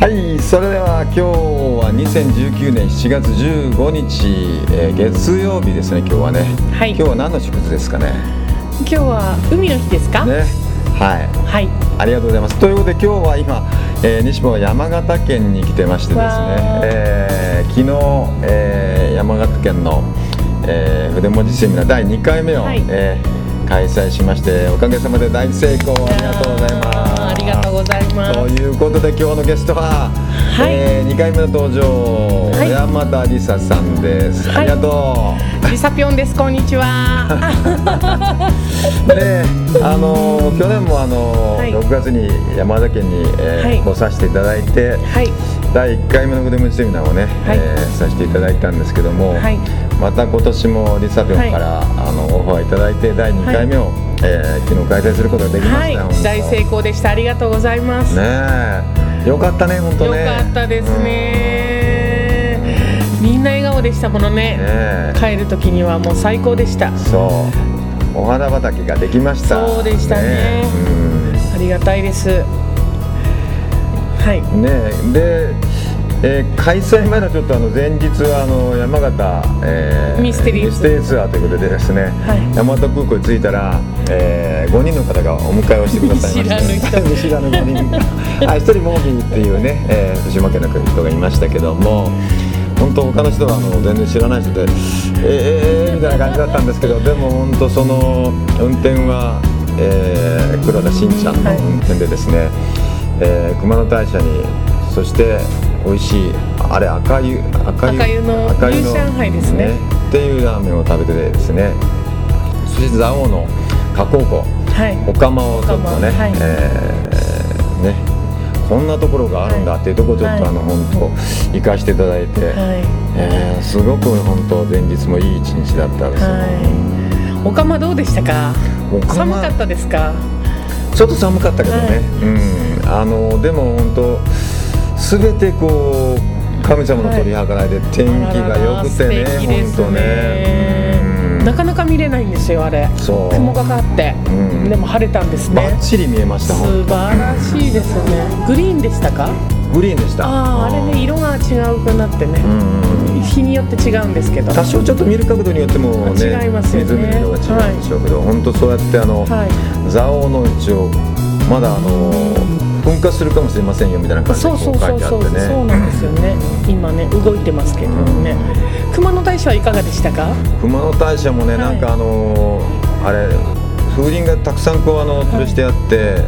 はいそれでは今日は2019年7月15日、えー月曜日ですね今日はね、はい。今日は何の祝日ですかね？今日は海の日ですか、ね。はい。はい。ありがとうございます。ということで今日は今、えー西本は山形県に来てましてですね。えー昨日、えー山形県の、えー筆文字セミナー第2回目を、はい。えー開催しましておかげさまで大成功ありがとうございます。ありがとうございます。ということで今日のゲストは、はい。え2回目の登場、はい。山田理沙さんです、はい。ありがとリサピョンですこんにちは。う であの去年もあの、はい。6月に山田県に、えーはい。来させていただいてはい。第1回目の筆文字セミナーをね、はい。えーさせていただいたんですけども、はいまた今年もリサピョンから、あのオファーいただいて第2回目を、えー昨日開催することができまはいした、本当大成功でした。ありがとうございます、ねえ。よかったね本当よねかったですね、みんな笑顔でしたものうんね。ねえ。帰る時にはもう最高でした。そう。お花畑ができました。そうでしたね。ありがたいです。はい。うんねで、えー開催前のちょっとあの前日はあの山形、えミステリー。ツツアーということでですね、はい。山形空港に着いたら、え5人の方がお迎えをしてくださいまして見知らぬ5 人。あ1人モービーっていうね、えー福島県の人がいましたけども本当他の人はあの全然知らない人でえー、えー、みたいな感じだったんですけどでも本当その運転は、えー黒田真ちゃんの運転でですね、えー熊野大社にそして美味しいあれ赤湯赤湯赤湯の赤湯の牛上海ですね。っていうラーメンを食べてですね。そして蔵王の加工湖はい。お釜をちょっとね、はい。えーねこんなところがあるんだっていうところをちょっと、はい。あの本当行かしていただいて、はい。えーすごく本当前日もいい一日だったですよ、はい。おかまどうでしたか？寒かったですか？ちょっと寒かったけどね、はい。うん。あのでも本当すべてこう神様の取り計らいで天気が良くてね、あらら素敵です本当ね、うんなかなか見れないんですよあれ。雲がかって、うん。でも晴れたんですね。バッチリ見えました素本晴らしいですね。グリーンでしたか？当グリーンでした。あああれね色が違うくなってね、日によって違うんですけど。多少ちょっと見る角度によってもね違いますよね。湖の色が違うんでしょうけど、本当そうやってあの、はい。蔵王の一応まだあの噴火するかもしれませんよみたいな感じで書そうそういてあってね。そうなんですよね。今ね動いてますけどね、熊野大社はいかがでしたか？熊野大社もね、はい。なんかあのーあれ風鈴がたくさんこうあの吊るしてあって、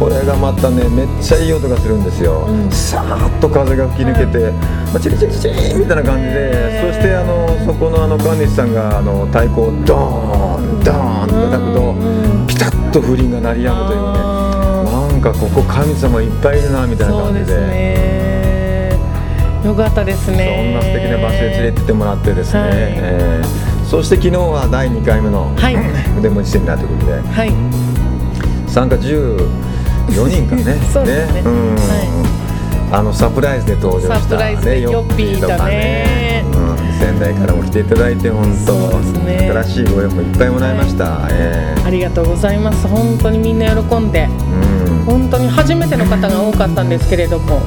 これがまたねめっちゃいい音がするんですよ、うん。さーっと風が吹き抜けて、まあ、チリチリチリみたいな感じで、そしてあのそこのあの神主さんがあの太鼓をドーンドーンと叩くと、うん。ピタッと風鈴が鳴り止むというねかここ神様いっぱいいるなみたいな感じで。すね。よかったですそねんな素敵な場所へ連れてってもらってですね、はい。えーそして昨日は第2回目のはい。腕持ちセミナーということで。はい。参加14人かね。そうですね。うん。はあのサプライズで登場した、サプライズでヨッピーとかね。うん、仙台からも来ていただいて本当ね新しいご縁もいっぱいもらいました、えありがとうございます。本当にみんな喜んで。ーうん。本当に初めての方が多かったんですけれども。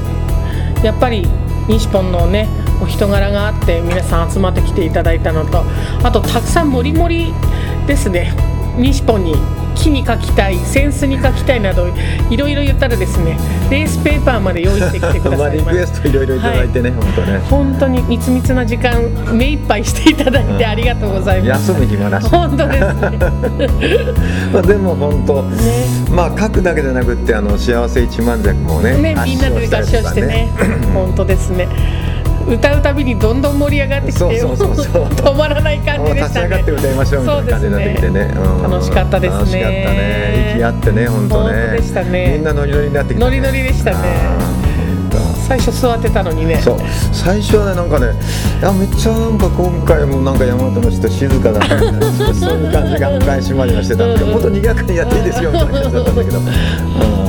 やっぱり西ポンのねお人柄があって皆さん集まってきていただいたのとあとたくさんもりもりですね。西ポンに木に書きたい扇子に書きたいなどいろいろ言ったらですねレースペーパーまで用意してきてくださいま しクエストいろいろいただいてね、本当ね。本当にみつみつな時間目いっぱいしていただいてありがとうございます、休む暇なし。本当ですね。まあでも本当ね。まあ書くだけじゃなくってあの幸せ一万尺もねね、みんなで合唱してね、本当ですね。歌うたびにどんどん盛り上がってきてそうそうそうそう。止まらない感じでしたね。立ち上がって歌いましょうみたいな感じになってきてね。うん。楽しかったですね。楽しかったね。息合ってね本当ね。本当でしたね。みんなノリノリになってきた、ね、ノリノリでしたね。最初座ってたのにね。当そう。最初はねなんかねいやめっちゃなんか今回もなんか山本の人静かだなみたいなそういう感じが迎えしまりはしてたんだけどもっと賑やかにやっていいですよみたいな感じだったんだけど、うん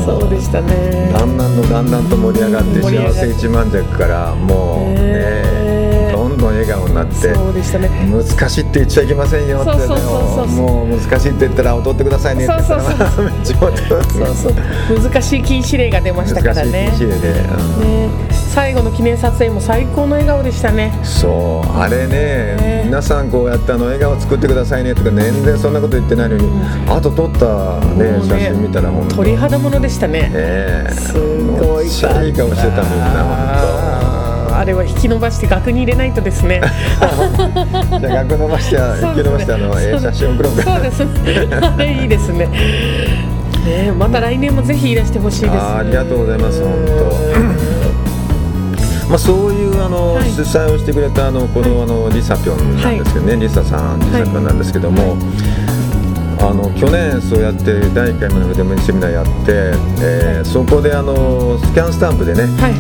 そうでしたね。だんだんのだんだんと盛り上がって幸せ一万尺からもうねねどんどん笑顔になってそうでしたね。難しいって言っちゃいけませんよってねもう難しいって言ったら踊ってくださいねって言ったらそうそうそう。難しい禁止令が出ましたからね。難しい禁止令で、うん。ね最後の記念撮影も最高の笑顔でしたね。そうあれねね。皆さんこうやってあの笑顔作ってくださいねとか全然そんなこと言ってないのに、あと撮ったねもう写真見たら本当鳥肌ものでしたね。ねえ。すごいいい顔してたみんなあー。あれは引き伸ばして額に入れないとですね。本 当じゃあ額伸ばして 引き伸ばしてあのええ写真送ろうか。そうです。ねあれいいですね。ねまた来年もぜひいらしてほしいですね。ありがとうございます本まあ、そういうあの、はい。主催をしてくれたあのこの,、あのリサピョンなんですけどね、リサさんリサピョンなんですけども、あの去年そうやって第1回目の筆文字セミナーやって、えーそこであのスキャンスタンプでね、はい。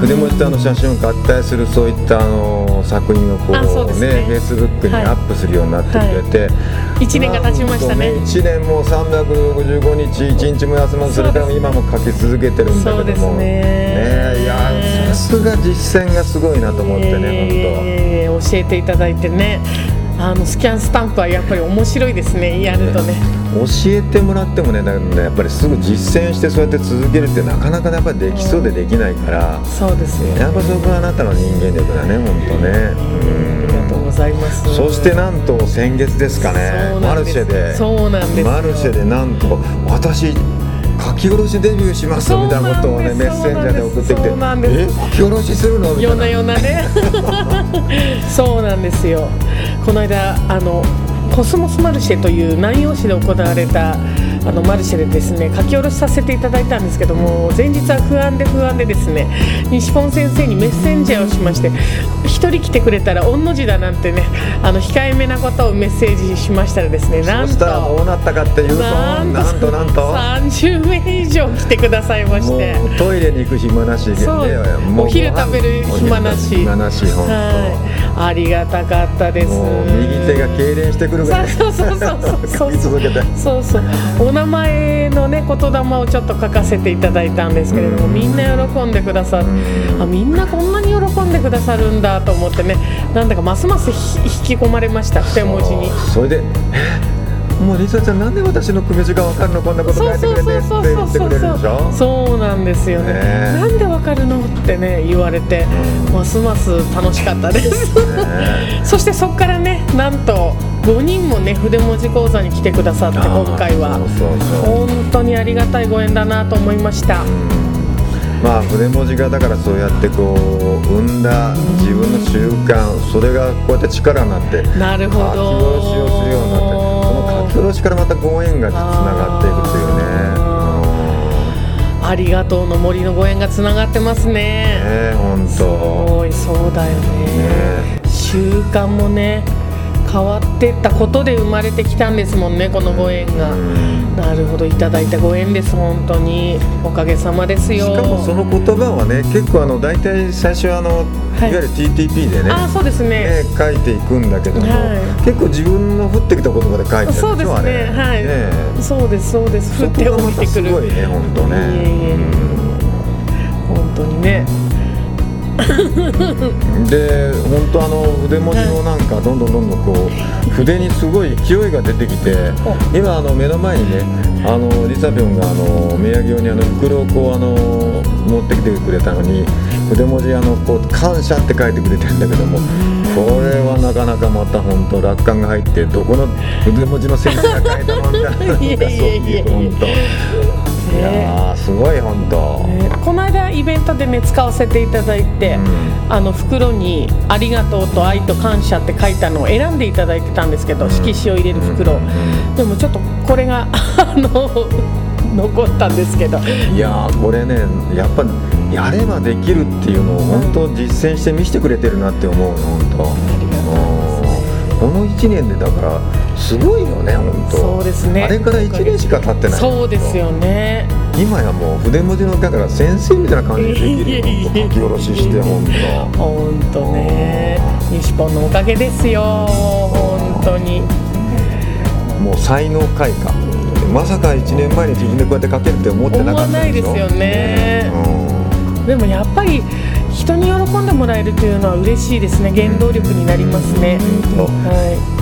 筆文字とあの写真を合体するそういったあの作品をこうねねフェイスブックにはい。アップするようになってくれて、一年が経ちましたね。1年も365日1日も休まずそれから今も書き続けてるんだけども。ね。いやさすが実践がすごいなと思ってね、えー教えていただいてね。あのスキャンスタンプはやっぱり面白いですね。やるとね。本当教えてもらってもねだねやっぱりすぐ実践してそうやって続けるってなかなかやっぱりできそうでできないから。そうですよやっぱそこはあなたの人間力だね本当ね。ありがとうございます。うんそしてなんと先月ですかね。マルシェで。そうなんです。よマルシェでなんと私書き下ろしデビューしますみたいなことをねメッセンジャーで送ってきてえ書き下ろしするの？みたいな。夜な夜なね。そうなんですよ。この間あのコスモスマルシェという南陽市で行われたあのマルシェでですね書き下ろしさせていただいたんですけども前日は不安で不安でですね西本先生にメッセンジャーをしまして一人来てくれたら御の字だなんてねあの控えめなことをメッセージしましたらですねなんと。どうなったかっていうとなんとなんと。30名以上来てくださいまして。トイレに行く暇なしでねお昼食べる暇なし。暇なし本当、はい、ありがたかったです。もう右手が痙攣してくるぐらい。そうそうそうそう。そ う書き続けて。そうそうお名前のね言霊をちょっと書かせていただいたんですけれども、うん。みんな喜んでくださって、あみんなこんなに喜んでくださるんだと思ってね。なんだかますますひ引き込まれました二文字に。それでえ？もうリサちゃんなんで私の組字が分かるのこんなこと書いてくれてって言ってくれるでしょ？そうなんですよね。ねえ。なんでわかるの？ってね言われて、ますます楽しかったです。ね そしてそこからねなんと5人もね筆文字講座に来てくださって今回は。そうそう。そう本当にありがたいご縁だなと思いました、まあ筆文字がだからそうやってこう生んだ自分の習慣それがこうやって力になってなるほど。書き下ろしをするようになってその書き下ろしからまたご縁がつながっていくというね。ありがとうの森のご縁がつながってますうんねね本す当ごいそうだよね。ね習慣もね変わってったことで生まれてきたんですもんねこのご縁が、うん。なるほど。いただいたご縁です本当に。おかげさまですよ。しかもその言葉はね結構あの大体最初はあの、はい。い、わゆる TTP でねあそうですね。ね書いていくんだけども、はい。結構自分の降ってきた言葉で書いてるそうですね。あれ。はい、ねそうですそうです。降ってそこがま降りてくる。たすごいね本当ね。いえいえ。本当にねで本当あの筆文字のなんかどんどんどんどんこう筆にすごい勢いが出てきて今あの目の前にねあのリサピョンがあの土産用にあの袋をこうあの持ってきてくれたのに筆文字あのこう感謝って書いてくれてるんだけどもこれはなかなかまた本当楽観が入ってどこの筆文字の先生が書いたのみたいなそういう本当。いやーすごい本当。ねこの間イベントでね使わせていただいて、うん。あの袋に「ありがとう」と「愛と感謝」って書いたのを選んでいただいてたんですけど、色紙を入れる袋、うん。でもちょっとこれが あの残ったんですけど。いやーこれねやっぱやればできるっていうのを本当実践して見せてくれてるなって思うの本当。うん。この1年でだからすごいよね本当。そうですね。あれから1年しか経ってない。そうですよね。今やもう筆文字のだから先生みたいな感じでできるよ書き下ろしして本本当ね。西本のおかげですよ。本当に。当もう才能開花。まさか1年前に自分でこうやって書けるって思ってなかった思わないですよね。うん。でもやっぱり人に喜んでもらえるというのは嬉しいですね。原動力になりますね。そうは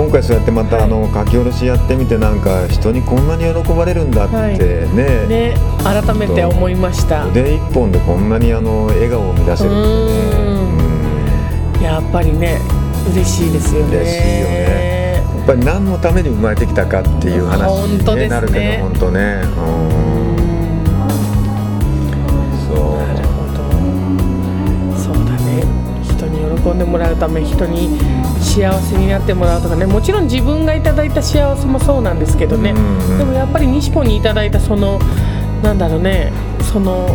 今回そうやってまたあの書き下ろしやってみてなんか人にこんなに喜ばれるんだってはい。ね,、改めて思いました。腕一本でこんなにあの笑顔を生み出せるってやっぱりね嬉しいですよね。嬉しいよね。うんやっぱり何のために生まれてきたかっていう話本当ですね。になるけど本当ね。うん喜んでもらうため人に幸せになってもらうとかね。もちろん自分がいただいた幸せもそうなんですけどね、うんでもやっぱり西ポにいただいたそのなんだろうね。その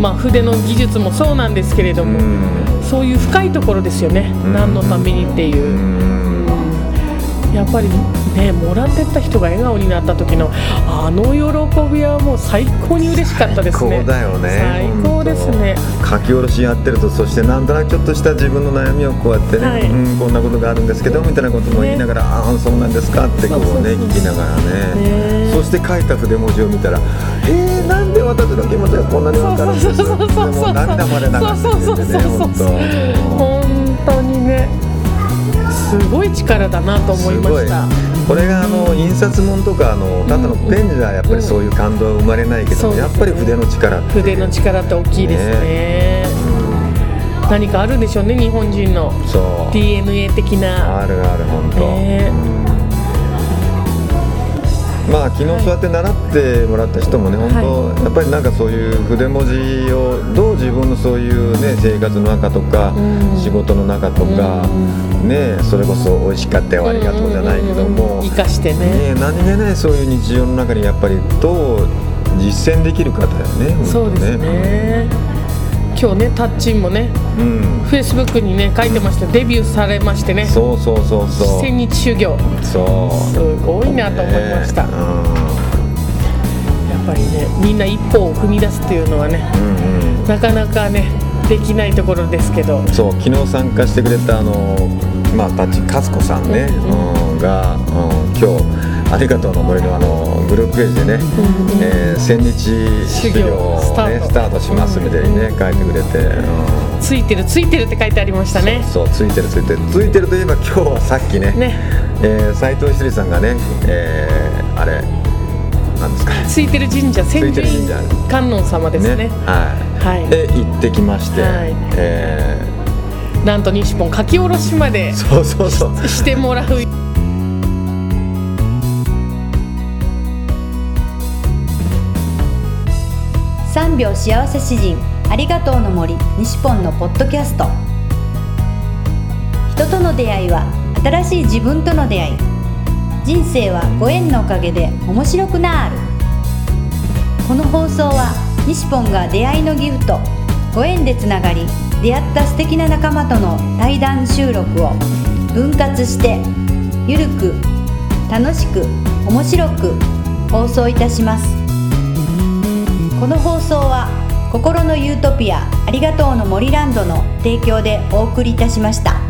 まあ筆の技術もそうなんですけれども、うん。そういう深いところですよね、ん。何のためにっていう。う、んやっぱりねもらってった人が笑顔になった時のあの喜びはもう最高に嬉しかったですね。最高だよね最高ですね。書き下ろしやってるとそしてなんとなくちょっとした自分の悩みをこうやってね、はい。うん、こんなことがあるんですけどみたいなことも言いながら、ああそうなんですかってこうね聞きながらね。ね。そして書いた筆文字を見たら「えー、なんで私の気持ちがこんなに分かるんです?」そうそうそうそうでも涙まで流してくれてね本当にねすごい力だなと当思いました。これがあの印刷物とかあのただのペンじゃやっぱりそういう感動は生まれないけど、ねやっぱり筆の力筆の力って大きいですね。何かあるんでしょうね日本人の DNA 的な。あるある本当。ねまあ昨日そうやって習ってもらった人もね、本当、やっぱりなんかそういう筆文字をどう自分のそういうね生活の中とか、うん。仕事の中とか、ねそれこそ美味しかったよありがとうじゃないけども、生かしてね。ね何気ないそういう日常の中にやっぱりどう実践できるかだよね。そうですね今日ねタッチンもねうん。フェイスブックにね書いてましたデビューされましてねそうそうそうそう。千日修行そう。すごいなと思いました、ねやっぱりねみんな一歩を踏み出すっていうのはねうん。うんうん。なかなかねできないところですけどそう昨日参加してくれたあのまあたち勝子さんね、うんうんが、うん、今日「ありがとうの森の」あのグループページでね、えー千日修行を、ね、スタート。しますみたいにね書いてくれて、うん。ついてるついてるって書いてありましたね。そうついてるついてる。ついてるといえば今日はさっきねね。えー斉藤ひとりさんがね、えーあれなんですか？ついてる神社千住観音様ですね。はい、はい。で行ってきまして、はい。えなんと西本書き下ろしまでーそうそうそう。してもらう3秒幸せ詩人ありがとうの森西ポンのポッドキャスト。人との出会いは新しい自分との出会い。人生はご縁のおかげで面白くなる。この放送は西ポンが出会いのギフトご縁でつながり出会った素敵な仲間との対談収録を分割してゆるく楽しく面白く放送いたします。この放送は心のユートピアありがとうの森ランドの提供でお送りいたしました。